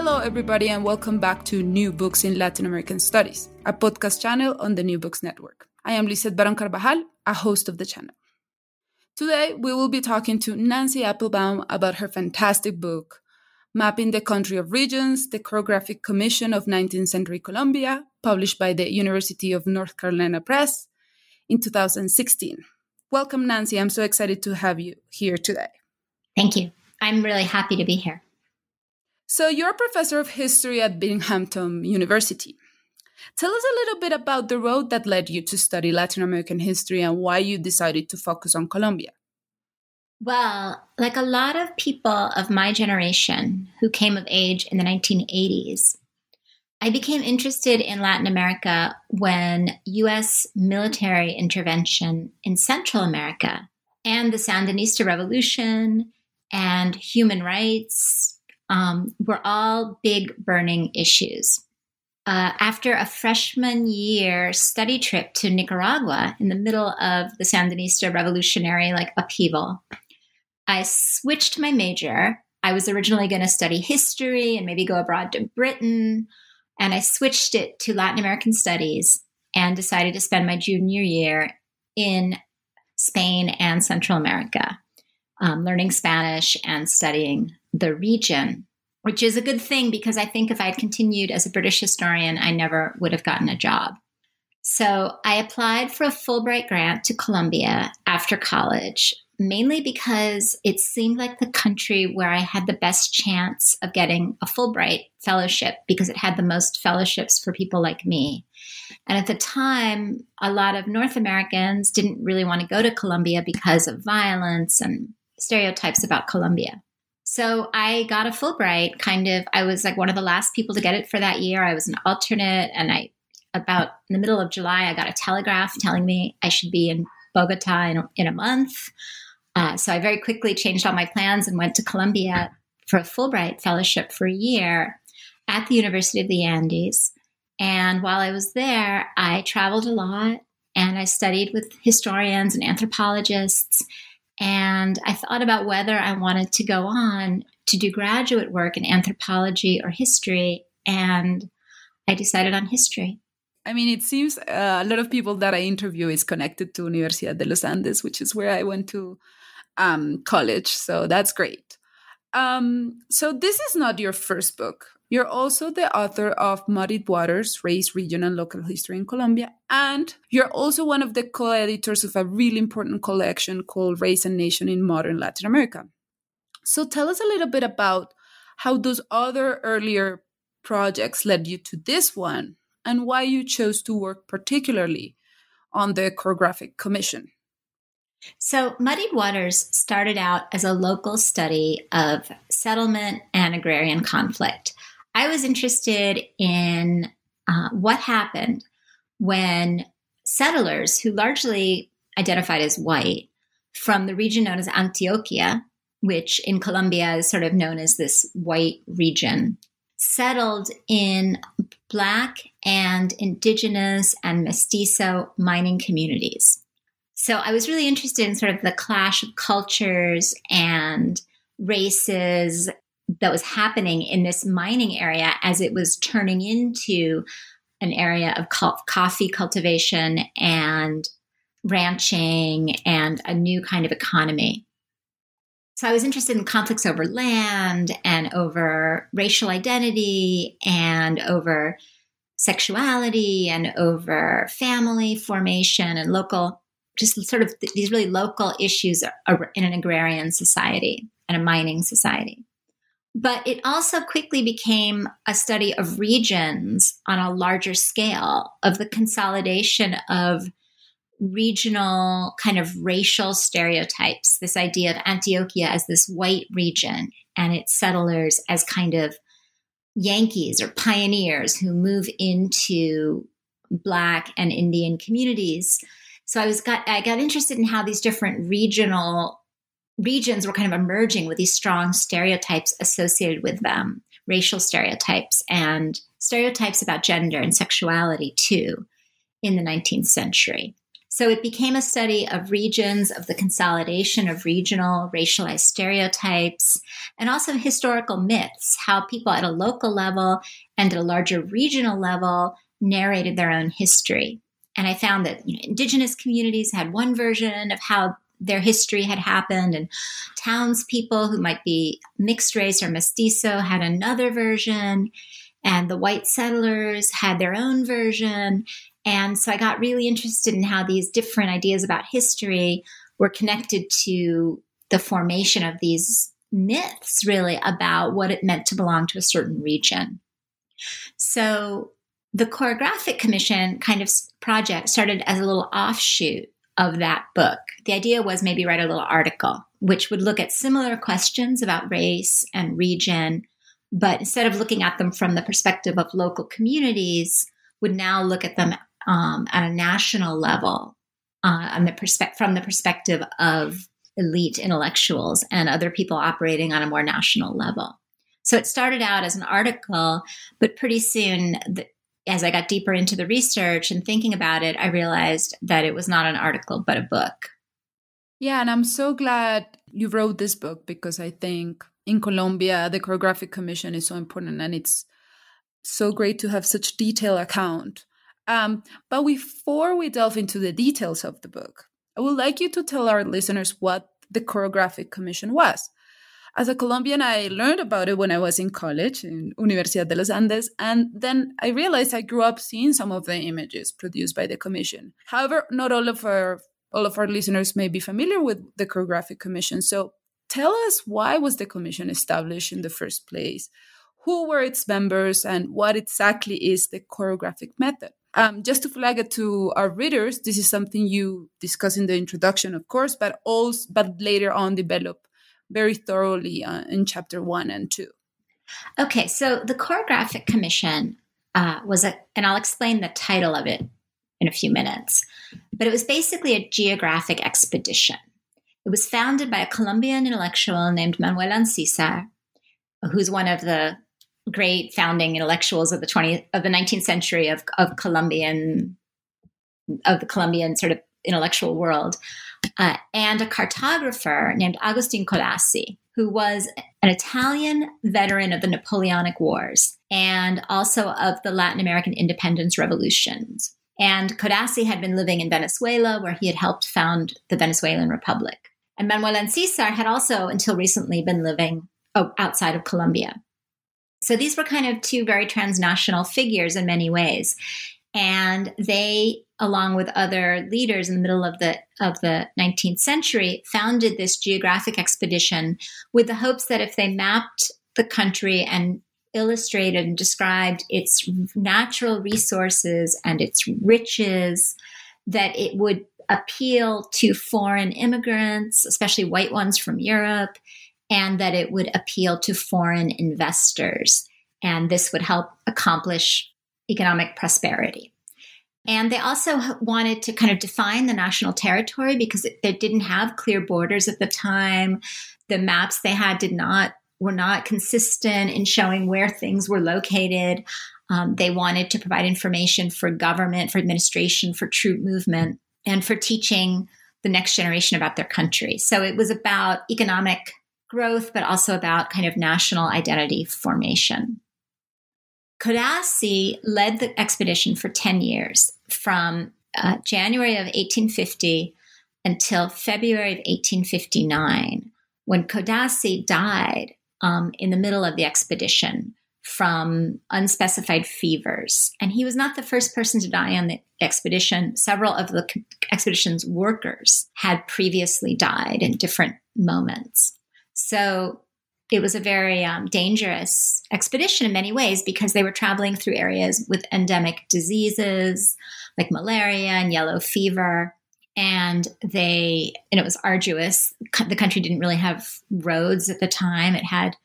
Hello, everybody, and welcome back to New Books in Latin American Studies, a podcast channel on the New Books Network. I am Lisette Baron Carvajal, a host of the channel. Today, we will be talking to Nancy Applebaum about her fantastic book, Mapping the Country of Regions, the Chorographic Commission of 19th Century Colombia, published by the University of North Carolina Press in 2016. Welcome, Nancy. I'm so excited to have you here today. Thank you. I'm really happy to be here. So, you're a professor of history at Binghamton University. Tell us a little bit about the road that led you to study Latin American history and why you decided to focus on Colombia. Well, like a lot of people of my generation who came of age in the 1980s, I became interested in Latin America when US military intervention in Central America and the Sandinista revolution and human rights um, were all big burning issues. Uh, after a freshman year study trip to Nicaragua in the middle of the Sandinista revolutionary like upheaval, I switched my major. I was originally going to study history and maybe go abroad to Britain, and I switched it to Latin American studies and decided to spend my junior year in Spain and Central America, um, learning Spanish and studying the region which is a good thing because I think if I had continued as a British historian, I never would have gotten a job. So I applied for a Fulbright grant to Colombia after college, mainly because it seemed like the country where I had the best chance of getting a Fulbright fellowship because it had the most fellowships for people like me. And at the time, a lot of North Americans didn't really want to go to Colombia because of violence and stereotypes about Colombia. So I got a Fulbright kind of, I was like one of the last people to get it for that year. I was an alternate. And I, about in the middle of July, I got a telegraph telling me I should be in Bogota in, in a month. Uh, so I very quickly changed all my plans and went to Colombia for a Fulbright fellowship for a year at the University of the Andes. And while I was there, I traveled a lot and I studied with historians and anthropologists and I thought about whether I wanted to go on to do graduate work in anthropology or history. And I decided on history. I mean, it seems uh, a lot of people that I interview is connected to Universidad de los Andes, which is where I went to um, college. So that's great. Um, so this is not your first book. You're also the author of Muddied Waters Race, Region, and Local History in Colombia. And you're also one of the co editors of a really important collection called Race and Nation in Modern Latin America. So tell us a little bit about how those other earlier projects led you to this one and why you chose to work particularly on the Chorographic Commission. So, Muddied Waters started out as a local study of settlement and agrarian conflict. I was interested in uh, what happened when settlers who largely identified as white from the region known as Antioquia, which in Colombia is sort of known as this white region, settled in Black and Indigenous and Mestizo mining communities. So I was really interested in sort of the clash of cultures and races that was happening in this mining area as it was turning into an area of coffee cultivation and ranching and a new kind of economy. So I was interested in conflicts over land and over racial identity and over sexuality and over family formation and local, just sort of these really local issues in an agrarian society and a mining society. But it also quickly became a study of regions on a larger scale, of the consolidation of regional kind of racial stereotypes. This idea of Antioquia as this white region and its settlers as kind of Yankees or pioneers who move into Black and Indian communities. So I was got I got interested in how these different regional regions were kind of emerging with these strong stereotypes associated with them, racial stereotypes and stereotypes about gender and sexuality too in the 19th century. So it became a study of regions, of the consolidation of regional racialized stereotypes, and also historical myths, how people at a local level and at a larger regional level narrated their own history. And I found that you know, indigenous communities had one version of how their history had happened, and townspeople who might be mixed race or mestizo had another version, and the white settlers had their own version. And so I got really interested in how these different ideas about history were connected to the formation of these myths, really, about what it meant to belong to a certain region. So the Chorographic Commission kind of project started as a little offshoot of that book. The idea was maybe write a little article which would look at similar questions about race and region, but instead of looking at them from the perspective of local communities, would now look at them um, at a national level uh, on the perspe- from the perspective of elite intellectuals and other people operating on a more national level. So it started out as an article, but pretty soon, the, as I got deeper into the research and thinking about it, I realized that it was not an article, but a book. Yeah, and I'm so glad you wrote this book because I think in Colombia, the Chorographic Commission is so important and it's so great to have such detailed account um, but before we delve into the details of the book, I would like you to tell our listeners what the Chorographic Commission was. As a Colombian, I learned about it when I was in college in Universidad de los Andes, and then I realized I grew up seeing some of the images produced by the commission. However, not all of our all of our listeners may be familiar with the Chorographic Commission. So, tell us why was the commission established in the first place? Who were its members, and what exactly is the chorographic method? Um, just to flag it to our readers, this is something you discuss in the introduction, of course, but also but later on develop very thoroughly uh, in chapter one and two. Okay, so the Chorographic Commission uh, was a, and I'll explain the title of it in a few minutes, but it was basically a geographic expedition. It was founded by a Colombian intellectual named Manuel Ancízar, who's one of the great founding intellectuals of the 20th of the 19th century of, of Colombian of the Colombian sort of intellectual world, uh, and a cartographer named Agustin Codazzi, who was an Italian veteran of the Napoleonic Wars and also of the Latin American independence revolutions. And Codazzi had been living in Venezuela, where he had helped found the Venezuelan Republic. And Manuel Ancízar had also, until recently, been living oh, outside of Colombia. So these were kind of two very transnational figures in many ways. And they, along with other leaders in the middle of the of the 19th century, founded this geographic expedition with the hopes that if they mapped the country and illustrated and described its natural resources and its riches, that it would appeal to foreign immigrants, especially white ones from Europe, and that it would appeal to foreign investors. And this would help accomplish economic prosperity. And they also wanted to kind of define the national territory because they didn't have clear borders at the time. The maps they had did not were not consistent in showing where things were located. Um, they wanted to provide information for government, for administration, for troop movement, and for teaching the next generation about their country. So it was about economic growth, but also about kind of national identity formation. Codazzi led the expedition for 10 years from uh, January of 1850 until February of 1859, when Codazzi died um, in the middle of the expedition from unspecified fevers. And he was not the first person to die on the expedition. Several of the expedition's workers had previously died in different moments. So it was a very um, dangerous expedition in many ways because they were traveling through areas with endemic diseases like malaria and yellow fever. And they, and it was arduous. The country didn't really have roads at the time. It had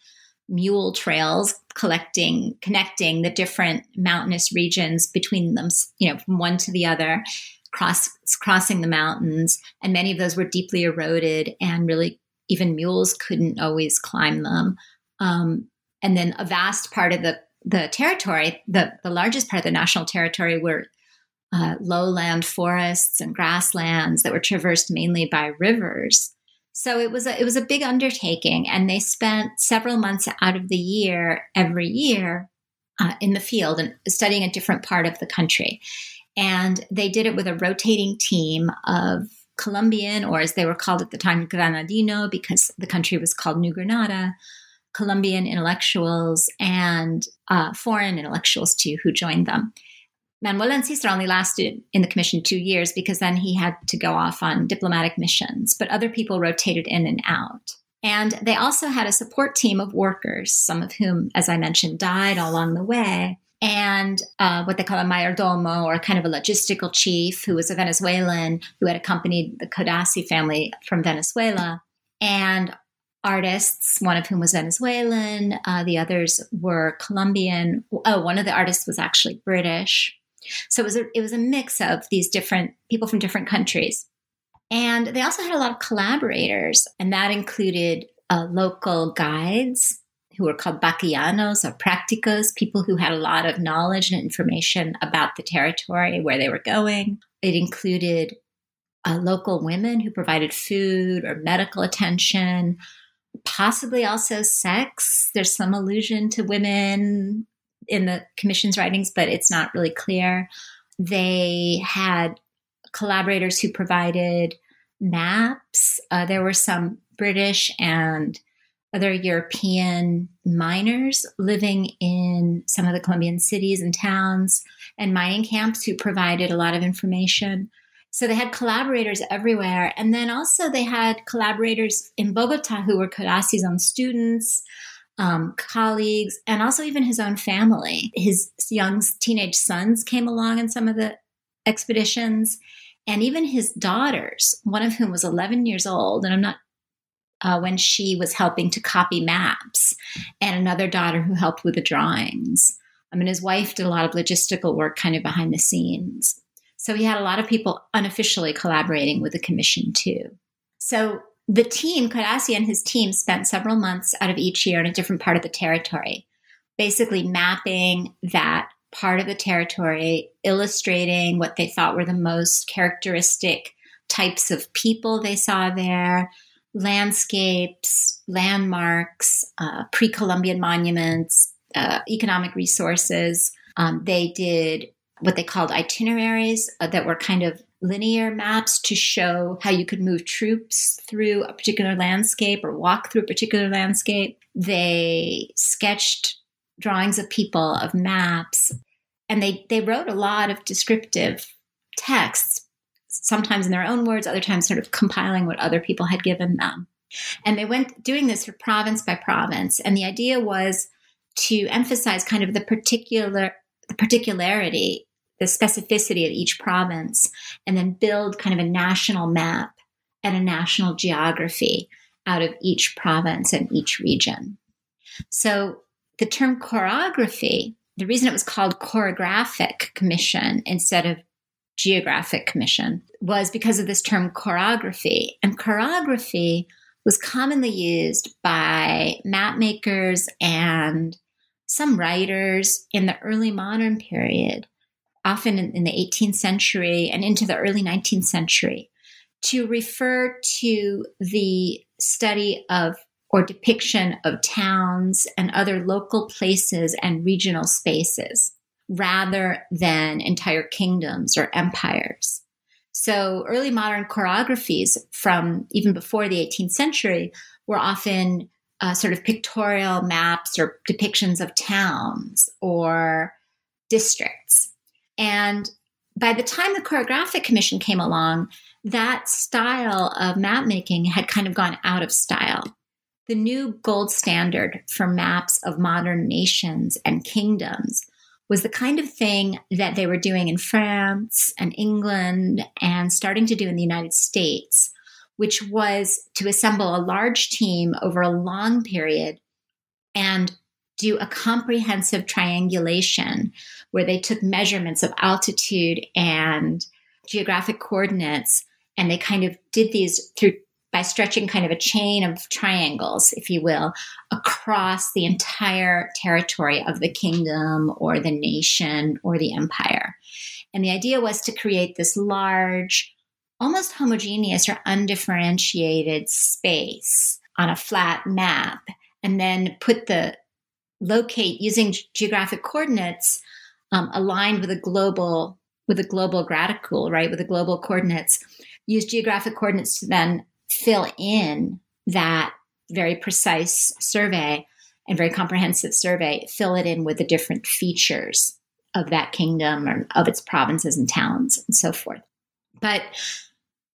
mule trails collecting, connecting the different mountainous regions between them, you know, from one to the other, cross, crossing the mountains. And many of those were deeply eroded and really even mules couldn't always climb them. Um, and then a vast part of the, the territory, the, the largest part of the national territory were uh, lowland forests and grasslands that were traversed mainly by rivers. So it was a, it was a big undertaking, and they spent several months out of the year every year uh, in the field and studying a different part of the country. And they did it with a rotating team of Colombian, or as they were called at the time, Granadino, because the country was called New Granada, Colombian intellectuals and uh, foreign intellectuals too, who joined them. Manuel Ancízar only lasted in the commission two years because then he had to go off on diplomatic missions, but other people rotated in and out. And they also had a support team of workers, some of whom, as I mentioned, died along the way. And uh, what they call a mayordomo, or kind of a logistical chief, who was a Venezuelan who had accompanied the Codazzi family from Venezuela. And artists, one of whom was Venezuelan, uh, the others were Colombian. Oh, one of the artists was actually British. So it was a, it was a mix of these different people from different countries. And they also had a lot of collaborators, and that included uh, local guides who were called vaquianos or practicos, people who had a lot of knowledge and information about the territory where they were going. It included uh, local women who provided food or medical attention, possibly also sex. There's some allusion to women in the commission's writings, but it's not really clear. They had collaborators who provided maps. Uh, there were some British and other European miners living in some of the Colombian cities and towns and mining camps who provided a lot of information. So they had collaborators everywhere. And then also they had collaborators in Bogota who were Codazzi's own students, um, colleagues, and also even his own family. His young teenage sons came along in some of the expeditions and even his daughters, one of whom was 11 years old, and I'm not uh, when she was helping to copy maps, and another daughter who helped with the drawings. I mean, his wife did a lot of logistical work kind of behind the scenes. So he had a lot of people unofficially collaborating with the commission too. So the team, Codazzi and his team, spent several months out of each year in a different part of the territory, basically mapping that part of the territory, illustrating what they thought were the most characteristic types of people they saw there, landscapes, landmarks, uh, pre Columbian monuments, uh, economic resources. Um, they did what they called itineraries uh, that were kind of linear maps to show how you could move troops through a particular landscape or walk through a particular landscape. They sketched drawings of people, of maps, and they, they wrote a lot of descriptive texts, sometimes in their own words, other times sort of compiling what other people had given them. And they went doing this for province by province. And the idea was to emphasize kind of the particular the particularity, the specificity of each province, and then build kind of a national map and a national geography out of each province and each region. So the term chorography, the reason it was called chorographic commission instead of geographic commission was because of this term chorography. And chorography was commonly used by map makers and some writers in the early modern period, often in, in, the 18th century and into the early 19th century, to refer to the study of or depiction of towns and other local places and regional spaces rather than entire kingdoms or empires. So early modern chorographies from even before the 18th century were often uh, sort of pictorial maps or depictions of towns or districts. And by the time the Chorographic Commission came along, that style of map making had kind of gone out of style. The new gold standard for maps of modern nations and kingdoms was the kind of thing that they were doing in France and England and starting to do in the United States, which was to assemble a large team over a long period and do a comprehensive triangulation where they took measurements of altitude and geographic coordinates and they kind of did these through by stretching kind of a chain of triangles, if you will, across the entire territory of the kingdom or the nation or the empire. And the idea was to create this large, almost homogeneous or undifferentiated space on a flat map and then put the locate using geographic coordinates um, aligned with a global with a global graticule, right? With the global coordinates, use geographic coordinates to then fill in that very precise survey and very comprehensive survey, fill it in with the different features of that kingdom or of its provinces and towns and so forth. But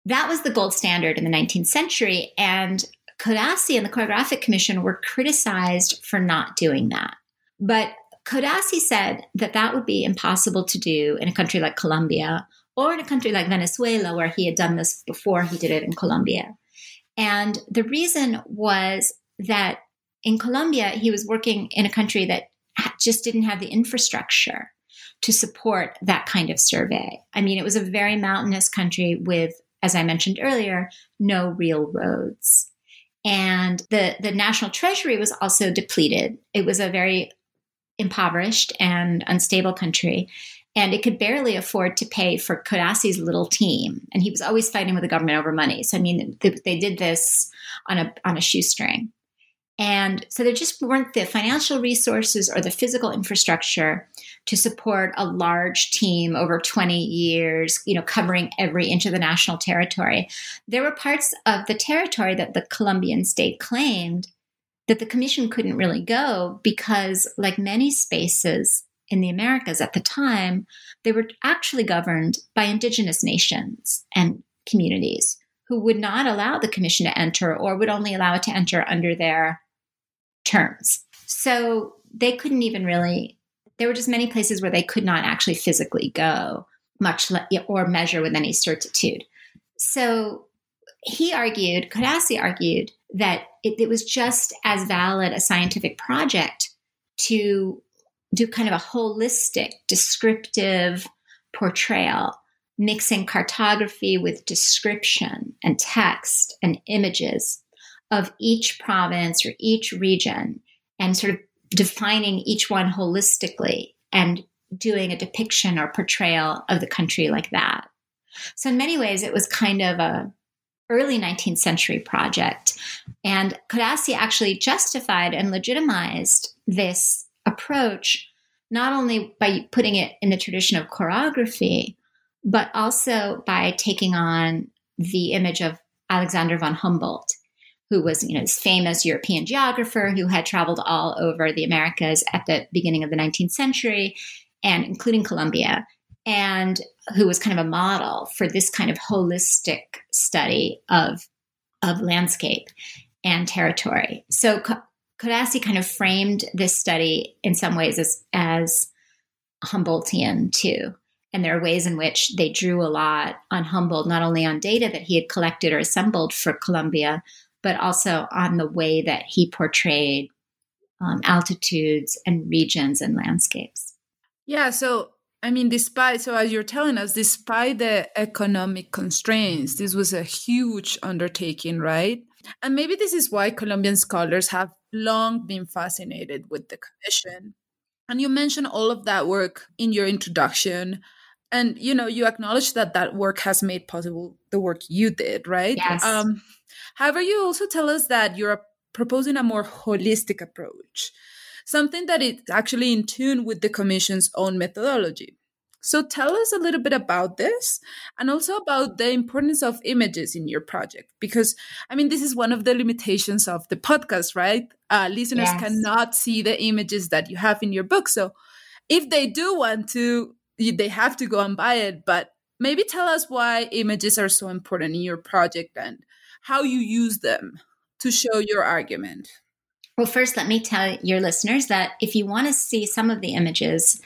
that was the gold standard in the 19th century. And Codazzi and the Cartographic Commission were criticized for not doing that. But Codazzi said that that would be impossible to do in a country like Colombia or in a country like Venezuela, where he had done this before he did it in Colombia. And the reason was that in Colombia, he was working in a country that just didn't have the infrastructure to support that kind of survey. I mean, it was a very mountainous country with, as I mentioned earlier, no real roads. And the, the national treasury was also depleted. It was a very impoverished and unstable country. And it could barely afford to pay for Codazzi's little team. And he was always fighting with the government over money. So, I mean, they, they did this on a, on a shoestring. And so there just weren't the financial resources or the physical infrastructure to support a large team over 20 years, you know, covering every inch of the national territory. There were parts of the territory that the Colombian state claimed that the commission couldn't really go because, like many spaces in the Americas at the time, they were actually governed by indigenous nations and communities who would not allow the commission to enter or would only allow it to enter under their terms. So they couldn't even really, there were just many places where they could not actually physically go, much le- or measure with any certitude. So he argued, Codazzi argued, that it, it was just as valid a scientific project to do kind of a holistic, descriptive portrayal, mixing cartography with description and text and images of each province or each region and sort of defining each one holistically and doing a depiction or portrayal of the country like that. So in many ways it was kind of a early 19th century project and Codazzi actually justified and legitimized this approach not only by putting it in the tradition of chorography, but also by taking on the image of Alexander von Humboldt who was you know this famous European geographer who had traveled all over the Americas at the beginning of the 19th century, and including Colombia, and who was kind of a model for this kind of holistic study of of landscape and territory. So Codazzi kind of framed this study in some ways as as Humboldtian too. And there are ways in which they drew a lot on Humboldt, not only on data that he had collected or assembled for Colombia, but also on the way that he portrayed um, altitudes and regions and landscapes. Yeah. So, I mean, despite, so as you're telling us, despite the economic constraints, this was a huge undertaking, right? And maybe this is why Colombian scholars have long been fascinated with the commission. And you mentioned all of that work in your introduction. And, you know, you acknowledge that that work has made possible the work you did, right? Yes. Um, However, you also tell us that you're proposing a more holistic approach, something that is actually in tune with the Commission's own methodology. So tell us a little bit about this and also about the importance of images in your project. Because, I mean, this is one of the limitations of the podcast, right? Uh, listeners yes. cannot see the images that you have in your book. So if they do want to, they have to go and buy it. But maybe tell us why images are so important in your project and how you use them to show your argument. Well, first, let me tell your listeners that if you want to see some of the images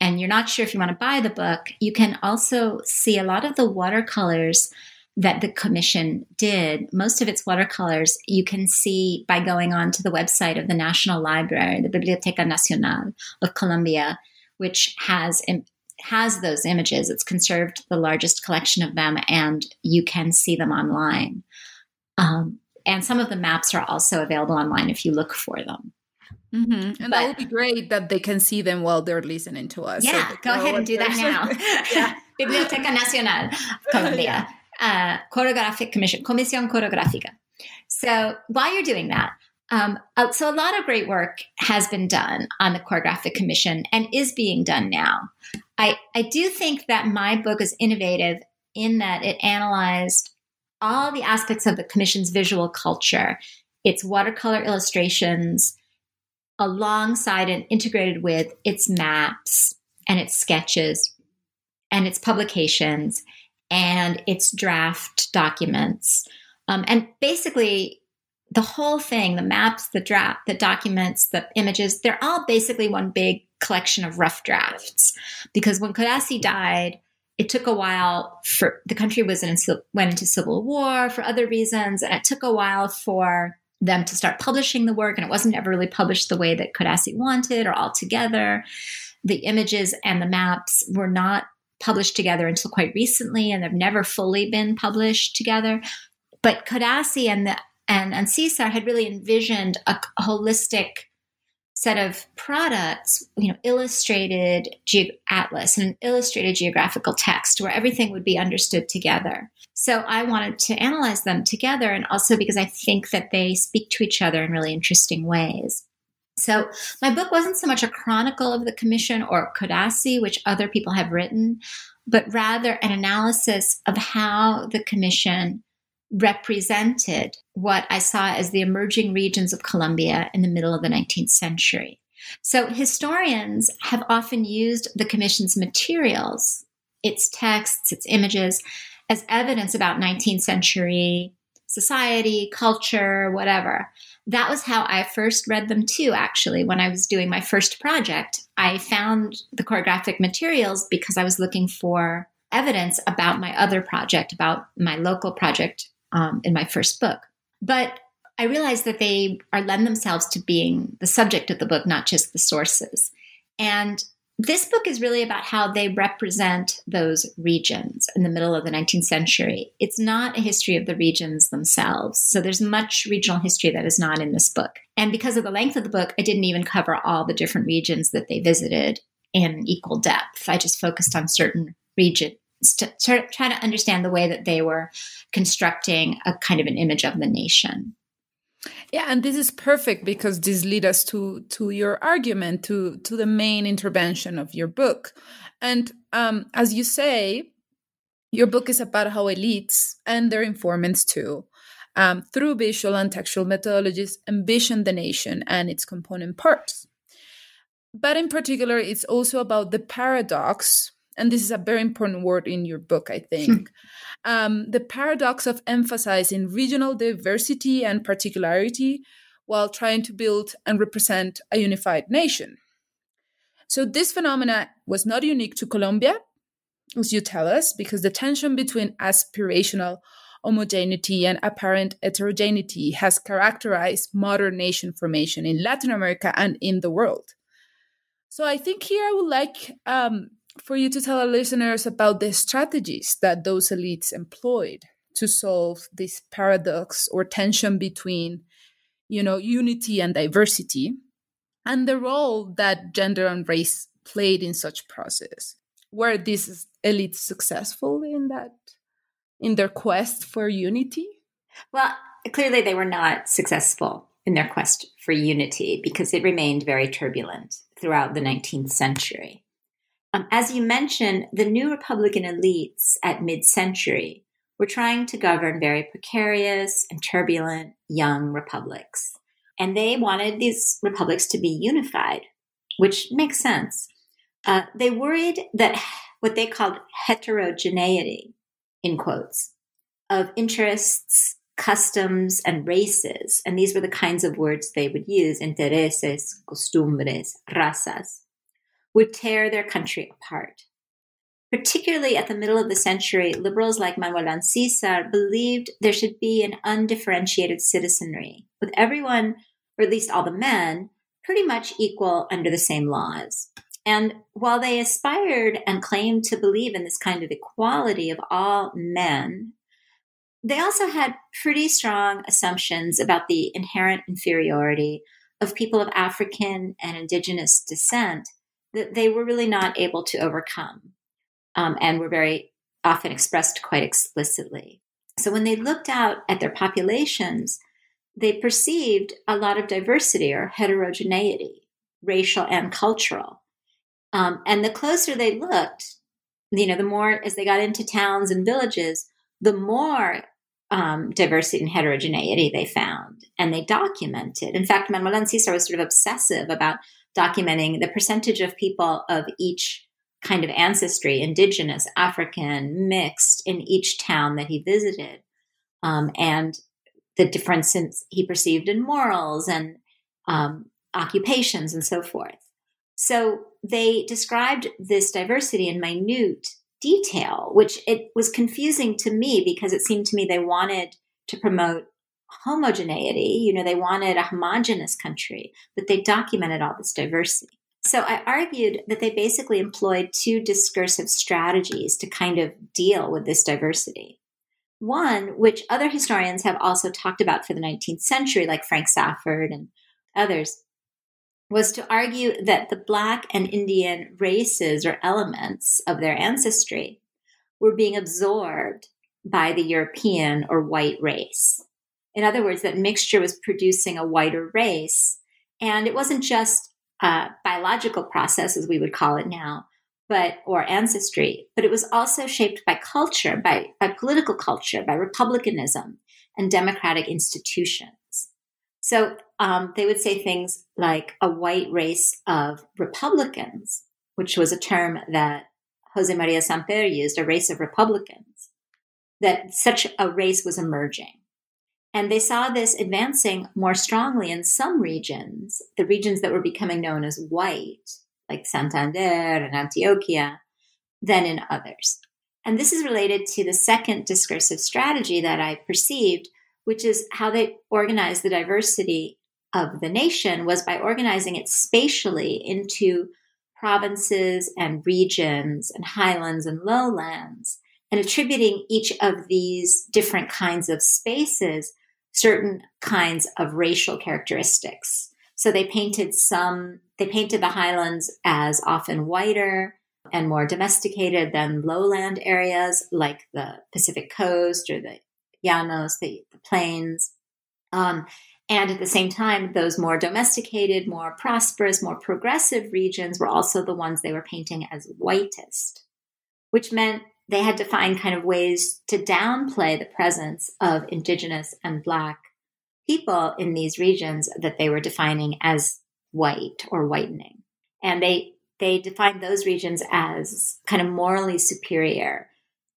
and you're not sure if you want to buy the book, you can also see a lot of the watercolors that the commission did. Most of its watercolors you can see by going on to the website of the National Library, the Biblioteca Nacional of Colombia, which has has those images. It's conserved the largest collection of them, and you can see them online. Um, and some of the maps are also available online if you look for them. Mm-hmm. And but, that would be great that they can see them while they're listening to us. Yeah, so go ahead and do that now. Biblioteca Nacional, Colombia. Uh, Chorographic Commission, Comisión Corográfica. So while you're doing that, um, uh, so a lot of great work has been done on the Chorographic Commission and is being done now. I, I do think that my book is innovative in that it analyzed all the aspects of the Commission's visual culture, its watercolor illustrations, alongside and integrated with its maps and its sketches and its publications and its draft documents. Um, and basically, the whole thing the maps, the draft, the documents, the images they're all basically one big collection of rough drafts. Because when Codazzi died, it took a while for the country was in went into civil war for other reasons, and it took a while for them to start publishing the work, and it wasn't ever really published the way that Codazzi wanted or all together. The images and the maps were not published together until quite recently, and they've never fully been published together. But Codazzi and the and, and Ancízar had really envisioned a holistic set of products, you know, illustrated ge- atlas and an illustrated geographical text where everything would be understood together. So I wanted to analyze them together and also because I think that they speak to each other in really interesting ways. So my book wasn't so much a chronicle of the commission or Codazzi, which other people have written, but rather an analysis of how the commission represented what I saw as the emerging regions of Colombia in the middle of the 19th century. So historians have often used the commission's materials, its texts, its images, as evidence about 19th century society, culture, whatever. That was how I first read them too, actually, when I was doing my first project. I found the chorographic materials because I was looking for evidence about my other project, about my local project um, in my first book. But I realized that they are lend themselves to being the subject of the book, not just the sources. And this book is really about how they represent those regions in the middle of the 19th century. It's not a history of the regions themselves. So there's much regional history that is not in this book. And because of the length of the book, I didn't even cover all the different regions that they visited in equal depth. I just focused on certain regions to try to understand the way that they were constructing a kind of an image of the nation. Yeah, and this is perfect because this leads us to to your argument, to to the main intervention of your book. And um, as you say, your book is about how elites and their informants too, um, through visual and textual methodologies, envision the nation and its component parts. But in particular, it's also about the paradox and this is a very important word in your book, I think. um, the paradox of emphasizing regional diversity and particularity while trying to build and represent a unified nation. So, this phenomena was not unique to Colombia, as you tell us, because the tension between aspirational homogeneity and apparent heterogeneity has characterized modern nation formation in Latin America and in the world. So, I think here I would like um, for you to tell our listeners about the strategies that those elites employed to solve this paradox or tension between you know unity and diversity and the role that gender and race played in such process. Were these elites successful in that in their quest for unity? Well clearly they were not successful in their quest for unity because it remained very turbulent throughout the 19th century um, as you mentioned, the new Republican elites at mid century were trying to govern very precarious and turbulent young republics. And they wanted these republics to be unified, which makes sense. Uh, they worried that what they called heterogeneity, in quotes, of interests, customs, and races, and these were the kinds of words they would use intereses, costumbres, razas would tear their country apart. Particularly at the middle of the century, liberals like Manuel Ancízar believed there should be an undifferentiated citizenry, with everyone, or at least all the men, pretty much equal under the same laws. And while they aspired and claimed to believe in this kind of equality of all men, they also had pretty strong assumptions about the inherent inferiority of people of African and indigenous descent that they were really not able to overcome um, and were very often expressed quite explicitly. So when they looked out at their populations, they perceived a lot of diversity or heterogeneity, racial and cultural. Um, and the closer they looked, you know, the more as they got into towns and villages, the more um, diversity and heterogeneity they found and they documented. In fact, Manuel Ancízar was sort of obsessive about documenting the percentage of people of each kind of ancestry, indigenous, African, mixed, in each town that he visited. Um, and the differences he perceived in morals and um, occupations and so forth. So they described this diversity in minute detail, which it was confusing to me because it seemed to me they wanted to promote homogeneity. You know, they wanted a homogenous country, but they documented all this diversity. So I argued that they basically employed two discursive strategies to kind of deal with this diversity. One, which other historians have also talked about for the 19th century, like Frank Safford and others, was to argue that the Black and Indian races or elements of their ancestry were being absorbed by the European or white race. In other words, that mixture was producing a whiter race. And it wasn't just a biological process, as we would call it now, but or ancestry, but it was also shaped by culture, by, by political culture, by republicanism and democratic institutions. So um, they would say things like a white race of Republicans, which was a term that Jose Maria Samper used, a race of Republicans, that such a race was emerging. And they saw this advancing more strongly in some regions, the regions that were becoming known as white, like Santander and Antioquia, than in others. And this is related to the second discursive strategy that I perceived, which is how they organized the diversity of the nation was by organizing it spatially into provinces and regions and highlands and lowlands and attributing each of these different kinds of spaces certain kinds of racial characteristics. So they painted some, they painted the highlands as often whiter and more domesticated than lowland areas like the Pacific coast or the llanos, the, the plains. Um, and at the same time, those more domesticated, more prosperous, more progressive regions were also the ones they were painting as whitest, which meant they had to find kind of ways to downplay the presence of indigenous and black people in these regions that they were defining as white or whitening. And they they defined those regions as kind of morally superior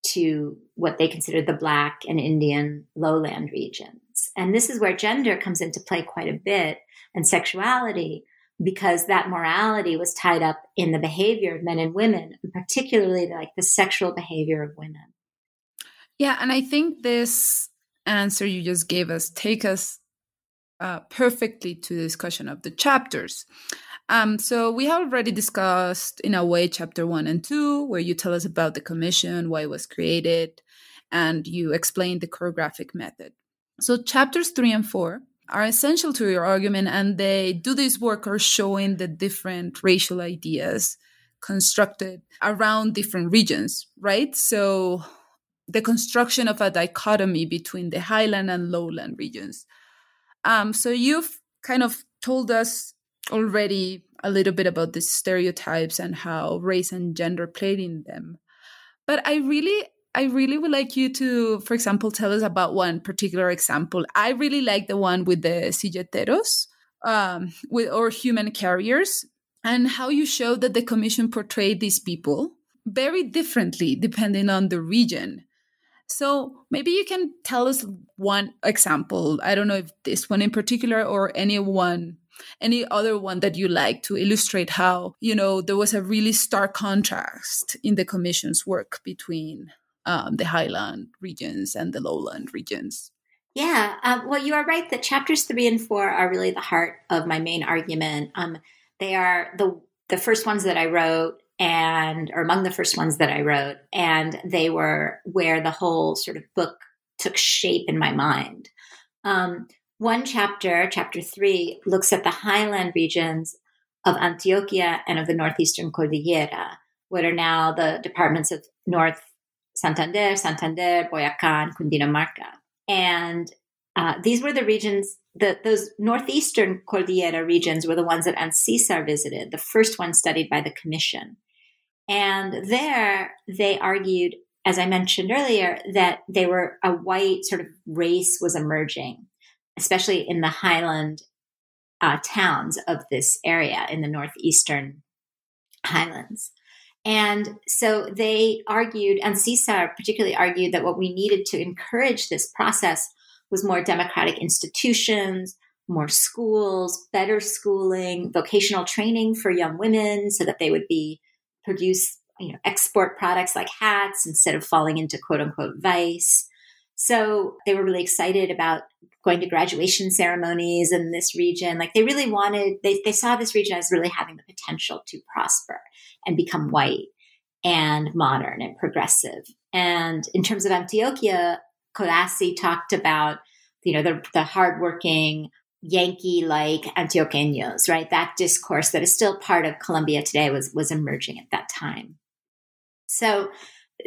to what they considered the black and Indian lowland regions. And this is where gender comes into play quite a bit and sexuality because that morality was tied up in the behavior of men and women, and particularly like the sexual behavior of women. Yeah, and I think this answer you just gave us take us uh, perfectly to the discussion of the chapters. Um, so we have already discussed in a way chapter one and two, where you tell us about the commission, why it was created, and you explain the chorographic method. So chapters three and four are essential to your argument and they do this work of showing the different racial ideas constructed around different regions, right? So the construction of a dichotomy between the highland and lowland regions. Um, so you've kind of told us already a little bit about the stereotypes and how race and gender played in them. But I really I really would like you to, for example, tell us about one particular example. I really like the one with the silleteros, um, with or human carriers, and how you show that the commission portrayed these people very differently depending on the region. So maybe you can tell us one example. I don't know if this one in particular or any one any other one that you like to illustrate how you know there was a really stark contrast in the commission's work between um, the highland regions and the lowland regions. Yeah, um, well, you are right that chapters three and four are really the heart of my main argument. Um, they are the the first ones that I wrote, and or among the first ones that I wrote, and they were where the whole sort of book took shape in my mind. Um, one chapter, chapter three, looks at the highland regions of Antioquia and of the northeastern Cordillera, what are now the departments of North Santander, Santander, Boyacá, and Cundinamarca. And uh, these were the regions, the, those northeastern Cordillera regions were the ones that Ancízar visited, the first one studied by the commission. And there they argued, as I mentioned earlier, that they were a white sort of race was emerging, especially in the highland uh, towns of this area in the northeastern highlands. And so they argued, and Ancízar particularly argued that what we needed to encourage this process was more democratic institutions, more schools, better schooling, vocational training for young women so that they would be produce, you know, export products like hats instead of falling into quote unquote vice. So they were really excited about going to graduation ceremonies in this region. Like they really wanted, they, they saw this region as really having the potential to prosper and become white and modern and progressive. And in terms of Antioquia, Codazzi talked about, you know, the, the hardworking, Yankee like Antioqueños, right? That discourse that is still part of Colombia today was, was emerging at that time. So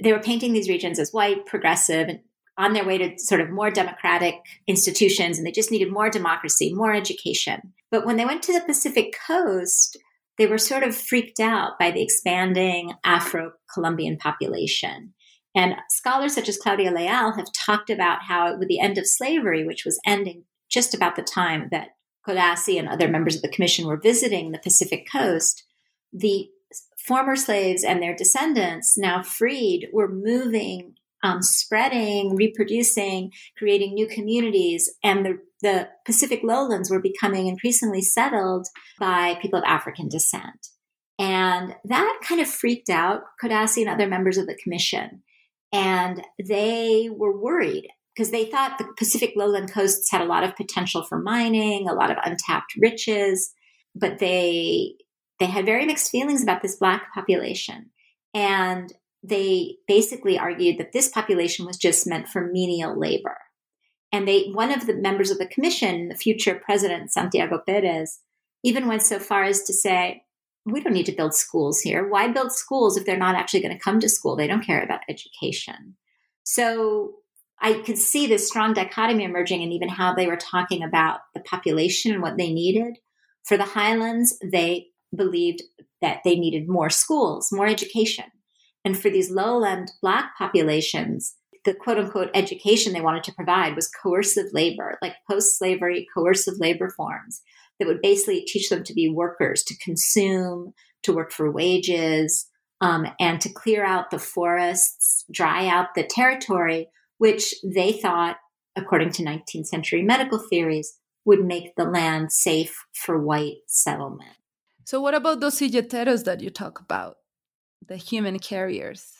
they were painting these regions as white, progressive, and on their way to sort of more democratic institutions, and they just needed more democracy, more education. But when they went to the Pacific coast, they were sort of freaked out by the expanding Afro Colombian population. And scholars such as Claudia Leal have talked about how, with the end of slavery, which was ending just about the time that Codazzi and other members of the commission were visiting the Pacific coast, the former slaves and their descendants, now freed, were moving, um, spreading, reproducing, creating new communities. And the the Pacific lowlands were becoming increasingly settled by people of African descent. And that kind of freaked out Codazzi and other members of the commission. And they were worried because they thought the Pacific lowland coasts had a lot of potential for mining, a lot of untapped riches, but they they had very mixed feelings about this black population. And they basically argued that this population was just meant for menial labor and they, one of the members of the commission, the future president, Santiago Perez, even went so far as to say, we don't need to build schools here. Why build schools if they're not actually going to come to school? They don't care about education. So I could see this strong dichotomy emerging and even how they were talking about the population and what they needed. For the highlands, they believed that they needed more schools, more education. And for these lowland black populations, the quote unquote education they wanted to provide was coercive labor, like post slavery coercive labor forms that would basically teach them to be workers, to consume, to work for wages, um, and to clear out the forests, dry out the territory, which they thought, according to 19th century medical theories, would make the land safe for white settlement. So, what about those silleteros that you talk about, the human carriers?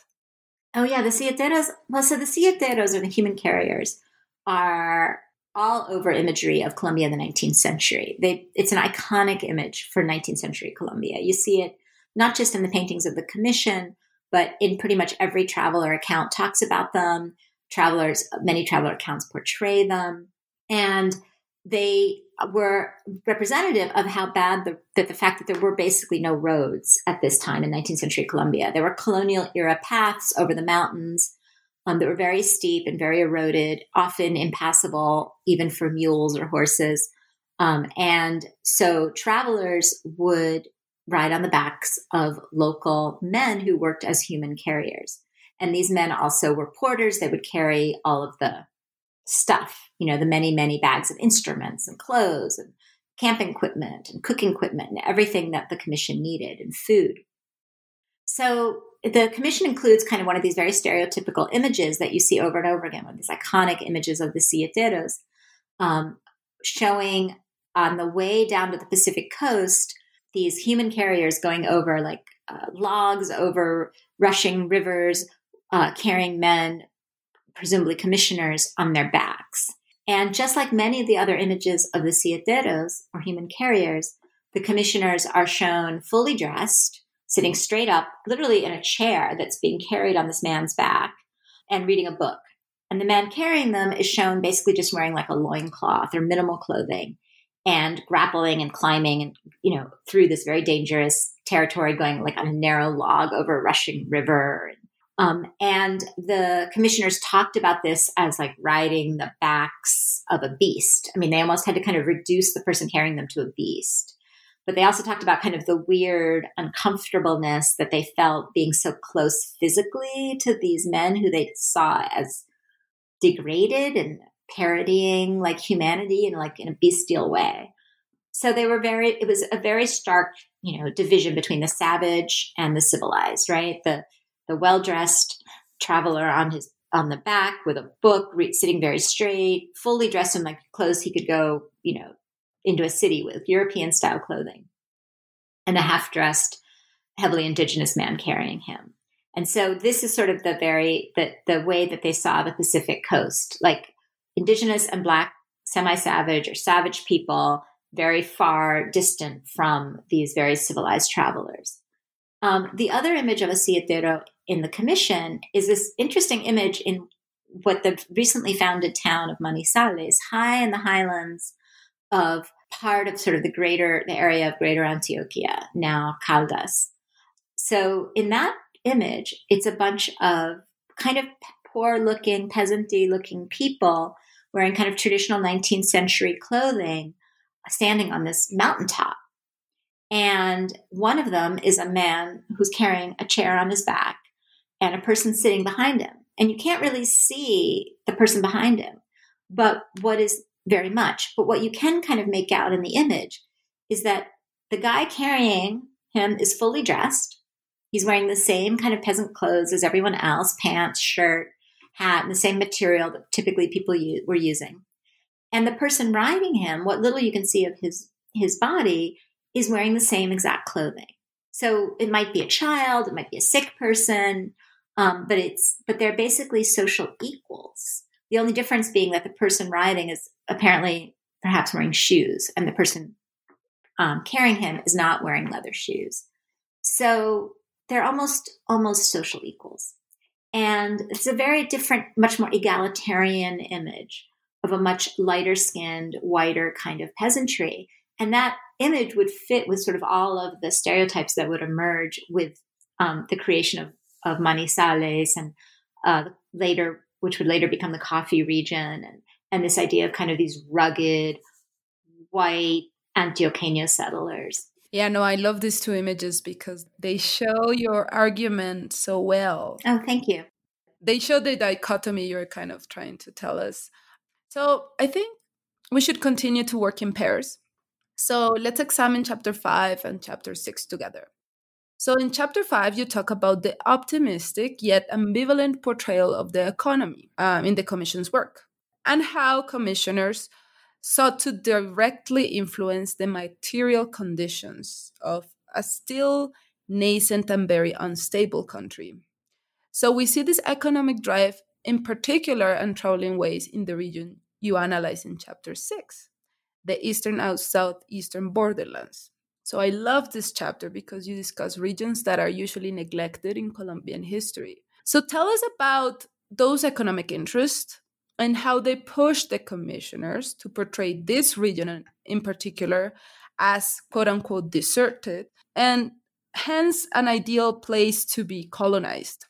Oh yeah, the silleteros. Well, so the silleteros or the human carriers are all over imagery of Colombia in the 19th century. They, it's an iconic image for 19th century Colombia. You see it not just in the paintings of the commission, but in pretty much every traveler account talks about them. Travelers, many traveler accounts portray them. And they were representative of how bad the, that the fact that there were basically no roads at this time in 19th century Colombia. There were colonial era paths over the mountains um, that were very steep and very eroded, often impassable even for mules or horses. Um, and so travelers would ride on the backs of local men who worked as human carriers. And these men also were porters. They would carry all of the stuff, you know, the many, many bags of instruments and clothes and camping equipment and cooking equipment and everything that the commission needed and food. So the commission includes kind of one of these very stereotypical images that you see over and over again, one of these iconic images of the silleteros, um, showing on the way down to the Pacific coast these human carriers going over like uh, logs over rushing rivers, uh, carrying men presumably commissioners, on their backs. And just like many of the other images of the silleteros or human carriers, the commissioners are shown fully dressed, sitting straight up, literally in a chair that's being carried on this man's back, and reading a book. And the man carrying them is shown basically just wearing like a loincloth or minimal clothing and grappling and climbing and, you know, through this very dangerous territory, going like on a narrow log over a rushing river. Um, and the commissioners talked about this as like riding the backs of a beast. I mean, they almost had to kind of reduce the person carrying them to a beast. But they also talked about kind of the weird uncomfortableness that they felt being so close physically to these men who they saw as degraded and parodying like humanity in like in a bestial way. So they were very it was a very stark, you know, division between the savage and the civilized, right? The the well-dressed traveler on his on the back with a book, re- sitting very straight, fully dressed in like clothes he could go, you know, into a city with European style clothing, and a half dressed, heavily indigenous man carrying him. And so this is sort of the very the the way that they saw the Pacific coast, like indigenous and black semi-savage or savage people very far distant from these very civilized travelers. Um, the other image of a silletero in the commission is this interesting image in what the recently founded town of Manizales, high in the highlands of part of sort of the greater the area of greater Antioquia, now Caldas. So in that image, it's a bunch of kind of poor looking, peasanty looking people wearing kind of traditional 19th century clothing, standing on this mountaintop. And one of them is a man who's carrying a chair on his back and a person sitting behind him. And you can't really see the person behind him, but what is very much. But what you can kind of make out in the image is that the guy carrying him is fully dressed. He's wearing the same kind of peasant clothes as everyone else pants, shirt, hat, and the same material that typically people use, were using. And the person riding him, what little you can see of his, his body, is wearing the same exact clothing. So it might be a child, it might be a sick person, um, but it's but they're basically social equals. The only difference being that the person riding is apparently perhaps wearing shoes, and the person um, carrying him is not wearing leather shoes. So they're almost almost social equals, and it's a very different, much more egalitarian image of a much lighter skinned, whiter kind of peasantry, and that image would fit with sort of all of the stereotypes that would emerge with um, the creation of of Manizales and uh, later, which would later become the coffee region, and and this idea of kind of these rugged white Antioqueño settlers. Yeah, no, I love these two images because they show your argument so well. Oh, thank you. They show the dichotomy you're kind of trying to tell us. So I think we should continue to work in pairs. So let's examine chapter five and chapter six together. So, in chapter five, you talk about the optimistic yet ambivalent portrayal of the economy um, in the Commission's work and how commissioners sought to directly influence the material conditions of a still nascent and very unstable country. So, we see this economic drive in particular and troubling ways in the region you analyze in chapter six, the eastern out southeastern borderlands. So I love this chapter because you discuss regions that are usually neglected in Colombian history. So tell us about those economic interests and how they pushed the commissioners to portray this region in particular as quote unquote deserted and hence an ideal place to be colonized.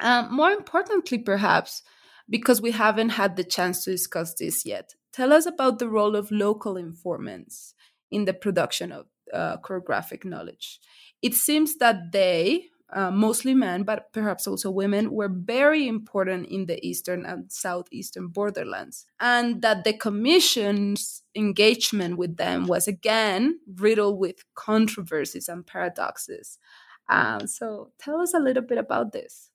Um, more importantly, perhaps, because we haven't had the chance to discuss this yet, tell us about the role of local informants in the production of uh, chorographic knowledge. It seems that they, uh, mostly men, but perhaps also women, were very important in the eastern and southeastern borderlands, and that the commission's engagement with them was again riddled with controversies and paradoxes. Um, so, tell us a little bit about this.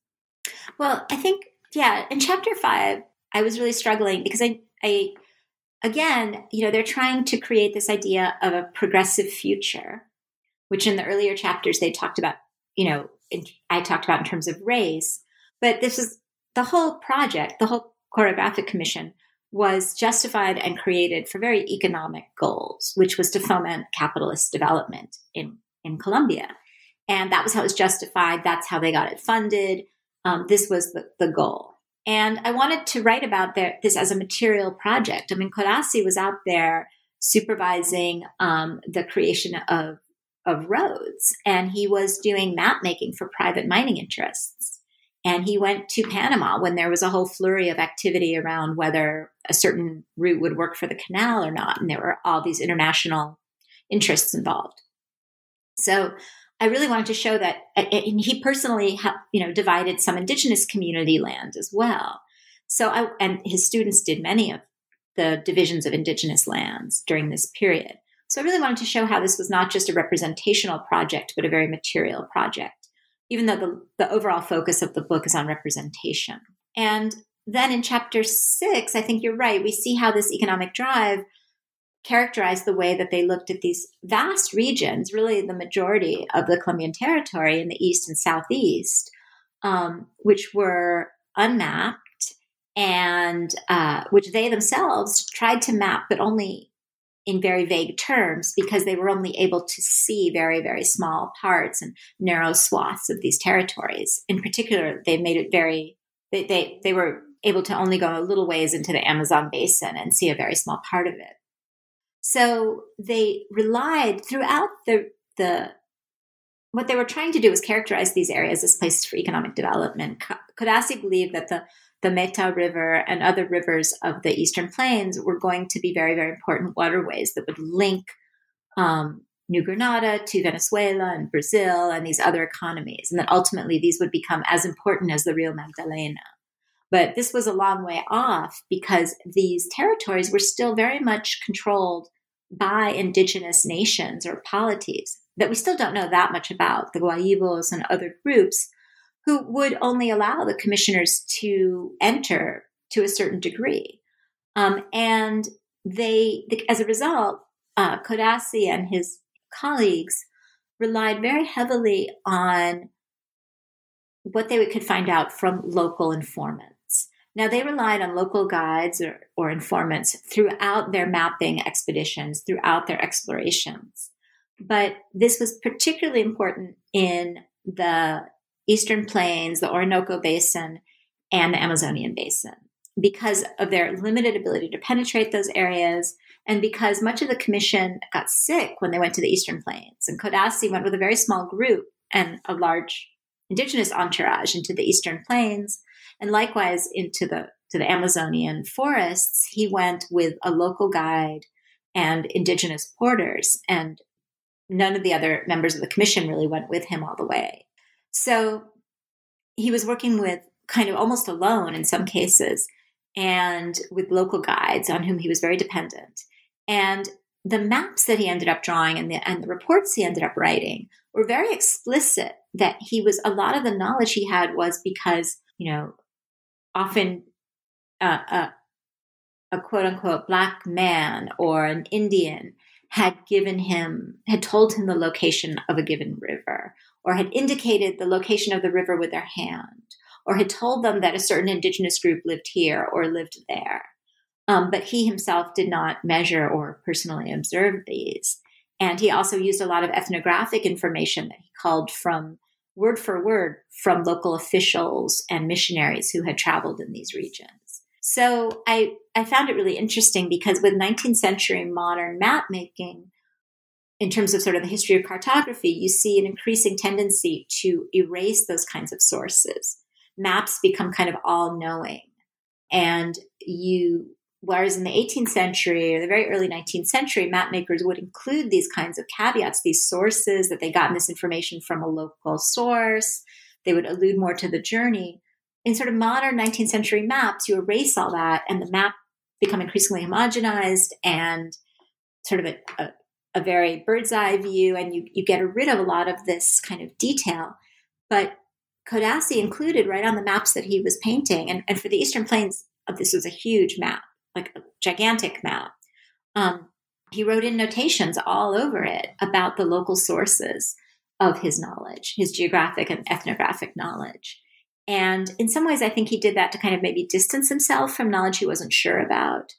Well, I think, yeah, in chapter five, I was really struggling because I, I again, you know, they're trying to create this idea of a progressive future, which in the earlier chapters they talked about, you know, in, I talked about in terms of race. But this is the whole project, the whole chorographic commission was justified and created for very economic goals, which was to foment capitalist development in, in Colombia. And that was how it was justified. That's how they got it funded. Um, this was the, the goal. And I wanted to write about this as a material project. I mean, Codazzi was out there supervising um, the creation of of roads, and he was doing map making for private mining interests. And he went to Panama when there was a whole flurry of activity around whether a certain route would work for the canal or not, and there were all these international interests involved. So I really wanted to show that, and he personally, you know, divided some indigenous community land as well. So I, and his students did many of the divisions of indigenous lands during this period. So I really wanted to show how this was not just a representational project, but a very material project, even though the, the overall focus of the book is on representation. And then in chapter six, I think you're right, we see how this economic drive characterized the way that they looked at these vast regions, really the majority of the Colombian territory in the east and southeast, um, which were unmapped and uh, which they themselves tried to map, but only in very vague terms because they were only able to see very, very small parts and narrow swaths of these territories. In particular, they made it very, they, they, they were able to only go a little ways into the Amazon basin and see a very small part of it. So they relied throughout the, the what they were trying to do was characterize these areas as places for economic development. Codazzi believed that the, the Meta River and other rivers of the Eastern Plains were going to be very, very important waterways that would link um, New Granada to Venezuela and Brazil and these other economies. And that ultimately these would become as important as the Rio Magdalena. But this was a long way off because these territories were still very much controlled by indigenous nations or polities that we still don't know that much about, the Guaibos and other groups, who would only allow the commissioners to enter to a certain degree. Um, and they, as a result, uh, Codazzi and his colleagues relied very heavily on what they could find out from local informants. Now, they relied on local guides or, or informants throughout their mapping expeditions, throughout their explorations. But this was particularly important in the Eastern Plains, the Orinoco Basin, and the Amazonian Basin because of their limited ability to penetrate those areas and because much of the commission got sick when they went to the Eastern Plains. And Codazzi went with a very small group and a large indigenous entourage into the Eastern Plains and likewise into the to the Amazonian forests, he went with a local guide and indigenous porters, and none of the other members of the commission really went with him all the way. So he was working with kind of almost alone in some cases, and with local guides on whom he was very dependent. And the maps that he ended up drawing and the, and the reports he ended up writing were very explicit that he was a lot of the knowledge he had was because you know often uh, a, a quote unquote black man or an Indian had given him, had told him the location of a given river, or had indicated the location of the river with their hand, or had told them that a certain indigenous group lived here or lived there. Um, but he himself did not measure or personally observe these. And he also used a lot of ethnographic information that he called from word for word from local officials and missionaries who had traveled in these regions. So I, I found it really interesting because with 19th century modern map making, in terms of sort of the history of cartography, you see an increasing tendency to erase those kinds of sources. Maps become kind of all knowing. And you Whereas in the 18th century or the very early 19th century, mapmakers would include these kinds of caveats, these sources that they gotten this information from a local source. They would allude more to the journey. In sort of modern 19th century maps, you erase all that and the map become increasingly homogenized and sort of a, a, a very bird's eye view, and you, you get rid of a lot of this kind of detail. But Codazzi included right on the maps that he was painting, and, and for the Eastern Plains, this was a huge map like a gigantic map. Um, he wrote in notations all over it about the local sources of his knowledge, his geographic and ethnographic knowledge. And in some ways, I think he did that to kind of maybe distance himself from knowledge he wasn't sure about,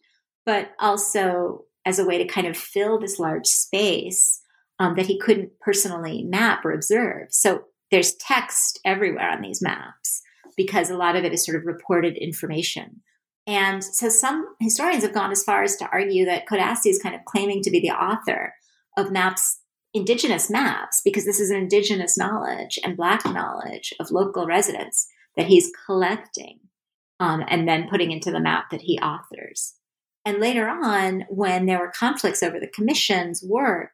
but also as a way to kind of fill this large space um, that he couldn't personally map or observe. So there's text everywhere on these maps, because a lot of it is sort of reported information. And so some historians have gone as far as to argue that Codazzi is kind of claiming to be the author of maps, indigenous maps, because this is an indigenous knowledge and black knowledge of local residents that he's collecting um, and then putting into the map that he authors. And later on, when there were conflicts over the commission's work,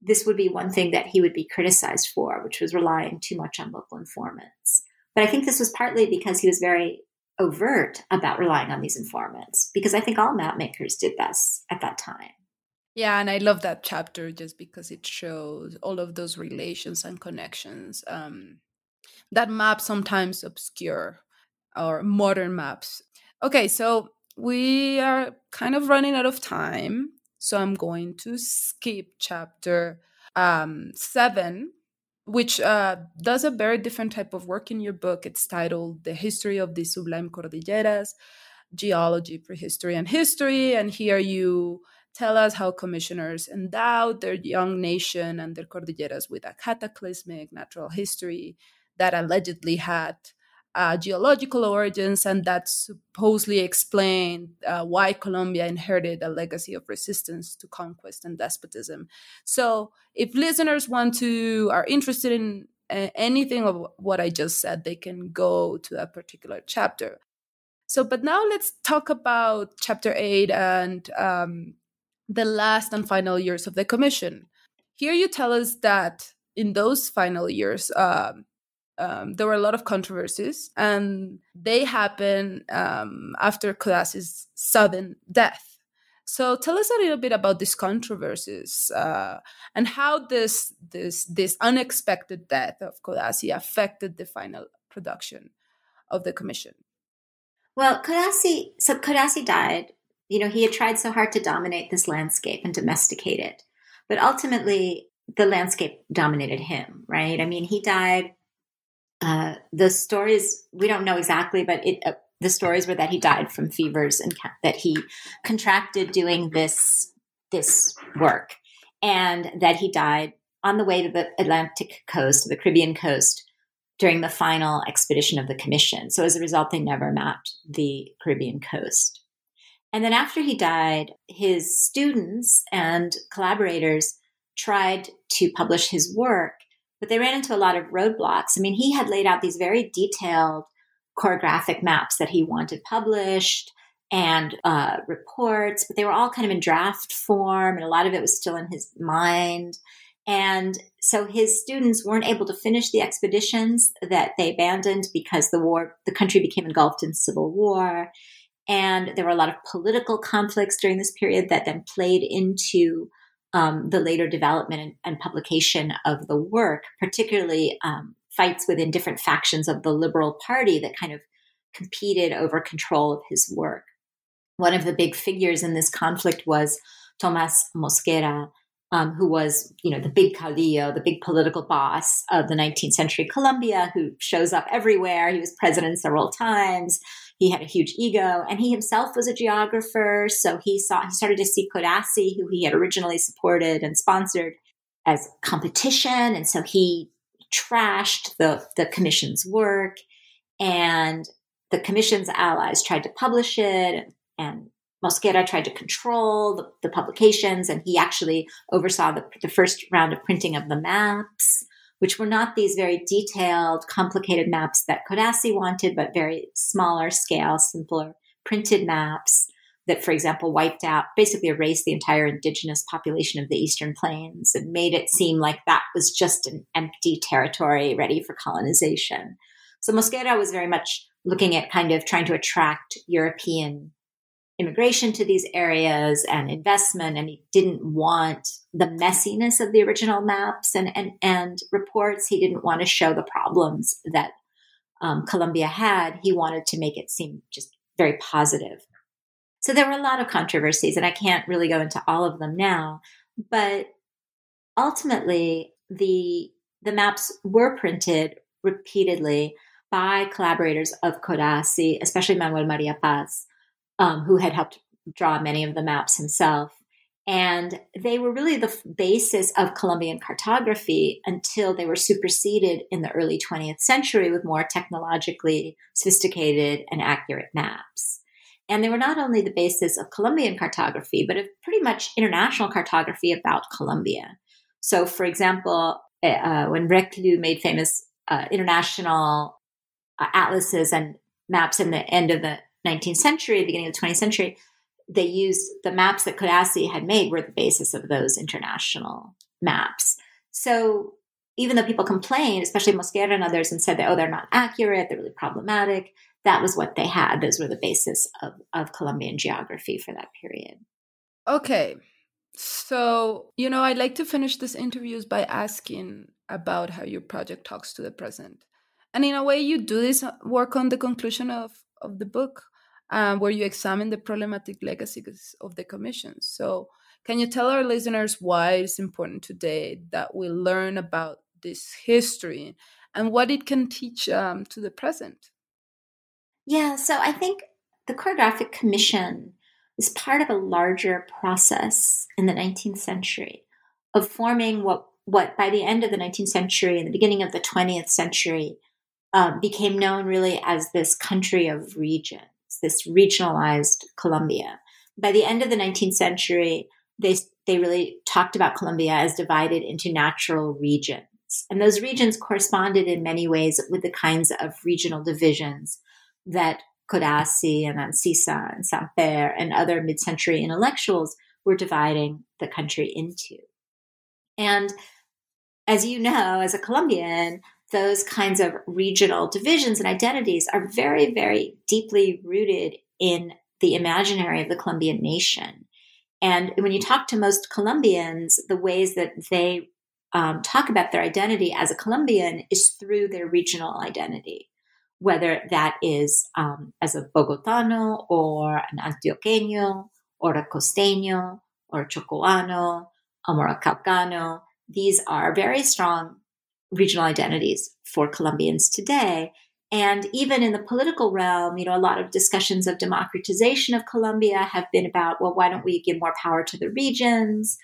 this would be one thing that he would be criticized for, which was relying too much on local informants. But I think this was partly because he was very overt about relying on these informants, because I think all map makers did this at that time. Yeah, and I love that chapter just because it shows all of those relations and connections um, that maps sometimes obscure or modern maps. Okay, so we are kind of running out of time. So I'm going to skip chapter um, seven, which uh, does a very different type of work in your book. It's titled The History of the Sublime Cordilleras Geology, Prehistory, and History. And here you tell us how commissioners endowed their young nation and their cordilleras with a cataclysmic natural history that allegedly had uh, geological origins, and that supposedly explained uh, why Colombia inherited a legacy of resistance to conquest and despotism. So, if listeners want to are interested in uh, anything of what I just said, they can go to that particular chapter. So, but now let's talk about chapter eight and um, the last and final years of the commission. Here, you tell us that in those final years, um, um, there were a lot of controversies, and they happened um, after Codazzi's sudden death. So tell us a little bit about these controversies uh, and how this this this unexpected death of Codazzi affected the final production of the commission. Well, Codazzi, so Codazzi died. You know, he had tried so hard to dominate this landscape and domesticate it, but ultimately the landscape dominated him. Right? I mean, he died uh, the stories we don't know exactly, but it, uh, the stories were that he died from fevers and ca- that he contracted doing this this work, and that he died on the way to the Atlantic coast, the Caribbean coast, during the final expedition of the commission. So as a result, they never mapped the Caribbean coast. And then after he died, his students and collaborators tried to publish his work but they ran into a lot of roadblocks. I mean, he had laid out these very detailed chorographic maps that he wanted published and uh, reports, but they were all kind of in draft form, and a lot of it was still in his mind. And so his students weren't able to finish the expeditions that they abandoned because the war, the country became engulfed in civil war. And there were a lot of political conflicts during this period that then played into um, the later development and, publication of the work, particularly um, fights within different factions of the Liberal Party that kind of competed over control of his work. One of the big figures in this conflict was Tomas Mosquera, um, who was, you know, the big caudillo, the big political boss of the 19th century Colombia, who shows up everywhere. He was president several times. He had a huge ego, and he himself was a geographer. So he saw he started to see Codazzi, who he had originally supported and sponsored, as competition, and so he trashed the the commission's work, and the commission's allies tried to publish it, and Mosquera tried to control the, the publications, and he actually oversaw the, the first round of printing of the maps which were not these very detailed, complicated maps that Codazzi wanted, but very smaller scale, simpler printed maps that, for example, wiped out, basically erased the entire indigenous population of the Eastern Plains and made it seem like that was just an empty territory ready for colonization. So Mosquera was very much looking at kind of trying to attract European immigration to these areas and investment and he didn't want the messiness of the original maps and, and, and reports. He didn't want to show the problems that um, colombia had. He wanted to make it seem just very positive. So there were a lot of controversies and i can't really go into all of them now but ultimately the the maps were printed repeatedly by collaborators of Codazzi, especially Manuel Maria Paz, um, who had helped draw many of the maps himself. And they were really the basis of Colombian cartography until they were superseded in the early 20th century with more technologically sophisticated and accurate maps. And they were not only the basis of Colombian cartography, but of pretty much international cartography about Colombia. So, for example, eh, uh, when Reclus made famous uh, international uh, atlases and maps in the end of the 19th century, beginning of the 20th century, they used the maps that Codazzi had made were the basis of those international maps. So even though people complained, especially Mosquera and others, and said that, oh, they're not accurate, they're really problematic, that was what they had. Those were the basis of, of Colombian geography for that period. Okay. So, you know, I'd like to finish this interviews by asking about how your project talks to the present. And in a way, you do this uh, work on the conclusion of, of the book um, where you examine the problematic legacies of the commission. So, can you tell our listeners why it's important today that we learn about this history and what it can teach um, to the present? Yeah, so I think the Chorographic Commission is part of a larger process in the 19th century of forming what, what by the end of the 19th century and the beginning of the 20th century uh, became known really as this country of this regionalized Colombia. By the end of the 19th century, they, they really talked about Colombia as divided into natural regions. And those regions corresponded in many ways with the kinds of regional divisions that Codazzi and Ancízar and Samper and other mid century intellectuals were dividing the country into. And as you know, as a Colombian, those kinds of regional divisions and identities are very, very deeply rooted in the imaginary of the Colombian nation. And when you talk to most Colombians, the ways that they um, talk about their identity as a Colombian is through their regional identity, whether that is um, as a Bogotano or an Antioqueño or a Costeño or a Chocoano or a Caucano. These are very strong regional identities for Colombians today. And even in the political realm, you know, a lot of discussions of democratization of Colombia have been about, well, why don't we give more power to the regions?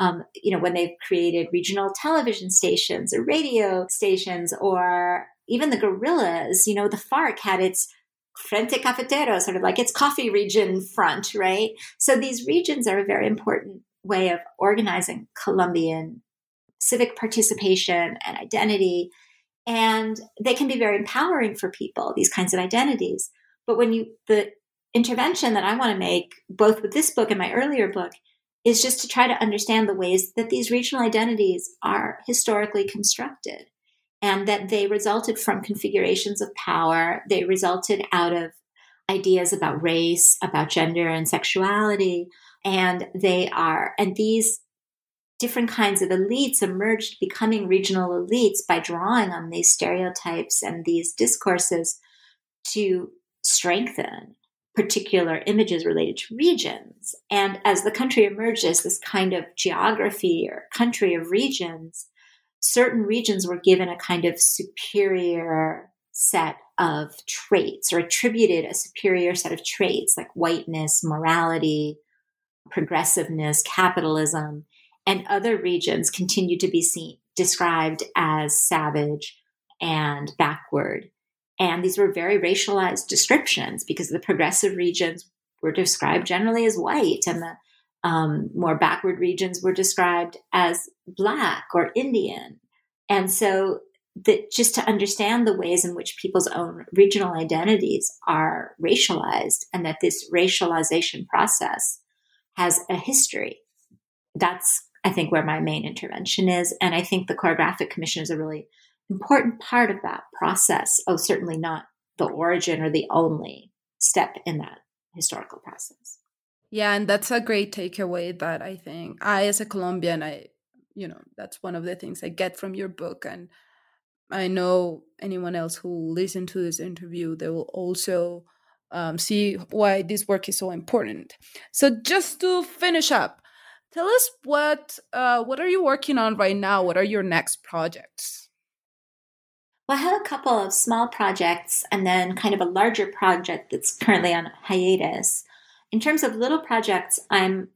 Um, you know, when they've created regional television stations or radio stations, or even the guerrillas, you know, the FARC had its Frente Cafetero, sort of like its coffee region front, right? So these regions are a very important way of organizing Colombian civic participation and identity. And they can be very empowering for people, these kinds of identities. But when you, the intervention that I want to make, both with this book and my earlier book, is just to try to understand the ways that these regional identities are historically constructed and that they resulted from configurations of power. They resulted out of ideas about race, about gender and sexuality. And they are, and these different kinds of elites emerged becoming regional elites by drawing on these stereotypes and these discourses to strengthen particular images related to regions. And as the country emerged as this kind of geography or country of regions, certain regions were given a kind of superior set of traits or attributed a superior set of traits like whiteness, morality, progressiveness, capitalism and other regions continue to be seen described as savage and backward. And these were very racialized descriptions because the progressive regions were described generally as white, and the um, more backward regions were described as black or Indian. And so, that just to understand the ways in which people's own regional identities are racialized, and that this racialization process has a history. That's I think, where my main intervention is. And I think the Chorographic Commission is a really important part of that process. Oh, certainly not the origin or the only step in that historical process. Yeah, and that's a great takeaway that I think I, as a Colombian, I, you know, that's one of the things I get from your book. And I know anyone else who listen to this interview, they will also um, see why this work is so important. So, just to finish up, Tell us what uh, what are you working on right now? What are your next projects? Well, I have a couple of small projects and then kind of a larger project that's currently on hiatus. In terms of little projects, I'm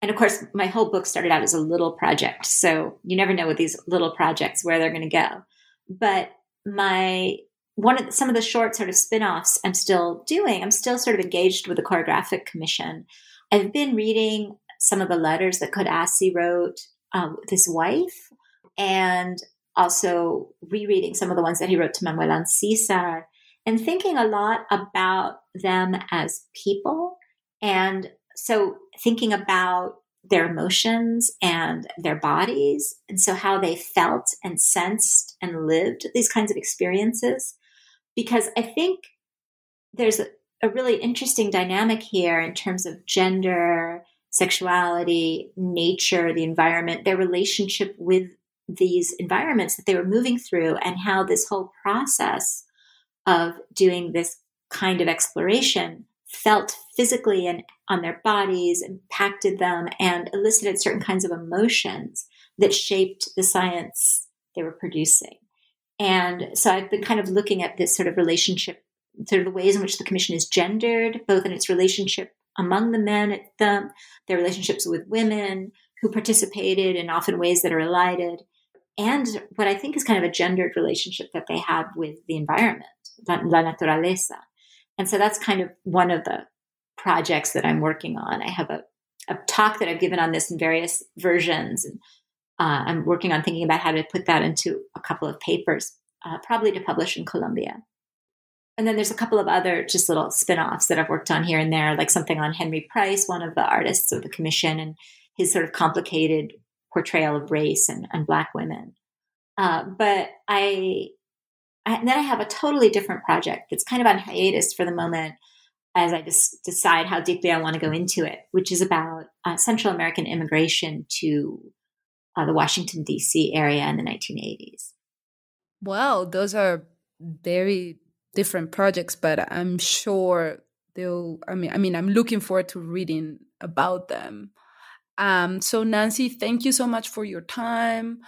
and of course, my whole book started out as a little project. So you never know with these little projects where they're going to go. But my one of the, some of the short sort of spin-offs I'm still doing, I'm still sort of engaged with the chorographic commission. I've been reading some of the letters that Codazzi wrote um, with his wife, and also rereading some of the ones that he wrote to Manuel Ancízar, and thinking a lot about them as people. And so thinking about their emotions and their bodies, and so how they felt and sensed and lived these kinds of experiences. Because I think there's a, a really interesting dynamic here in terms of gender, sexuality, nature, the environment, their relationship with these environments that they were moving through, and how this whole process of doing this kind of exploration felt physically and on their bodies, impacted them, and elicited certain kinds of emotions that shaped the science they were producing. And so I've been kind of looking at this sort of relationship, sort of the ways in which the commission is gendered, both in its relationship among the men at them, their relationships with women who participated in often ways that are elided, and what I think is kind of a gendered relationship that they have with the environment, la, la naturaleza. And so that's kind of one of the projects that I'm working on. I have a, a talk that I've given on this in various versions. And uh, I'm working on thinking about how to put that into a couple of papers, uh, probably to publish in Colombia. And then there's a couple of other just little spin offs that I've worked on here and there, like something on Henry Price, one of the artists of the commission, and his sort of complicated portrayal of race and, and Black women. Uh, but I, I, then I have a totally different project that's kind of on hiatus for the moment as I just decide how deeply I want to go into it, which is about uh, Central American immigration to uh, the Washington, D.C. area in the 1980s. Well, those are very different projects, but I'm sure they'll, I mean, I mean, I'm looking forward to reading about them. Um, so, Nancy, thank you so much for your time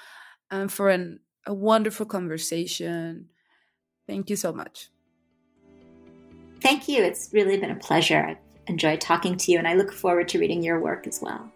and for an, a wonderful conversation. Thank you so much. Thank you. It's really been a pleasure. I've enjoyed talking to you, and I look forward to reading your work as well.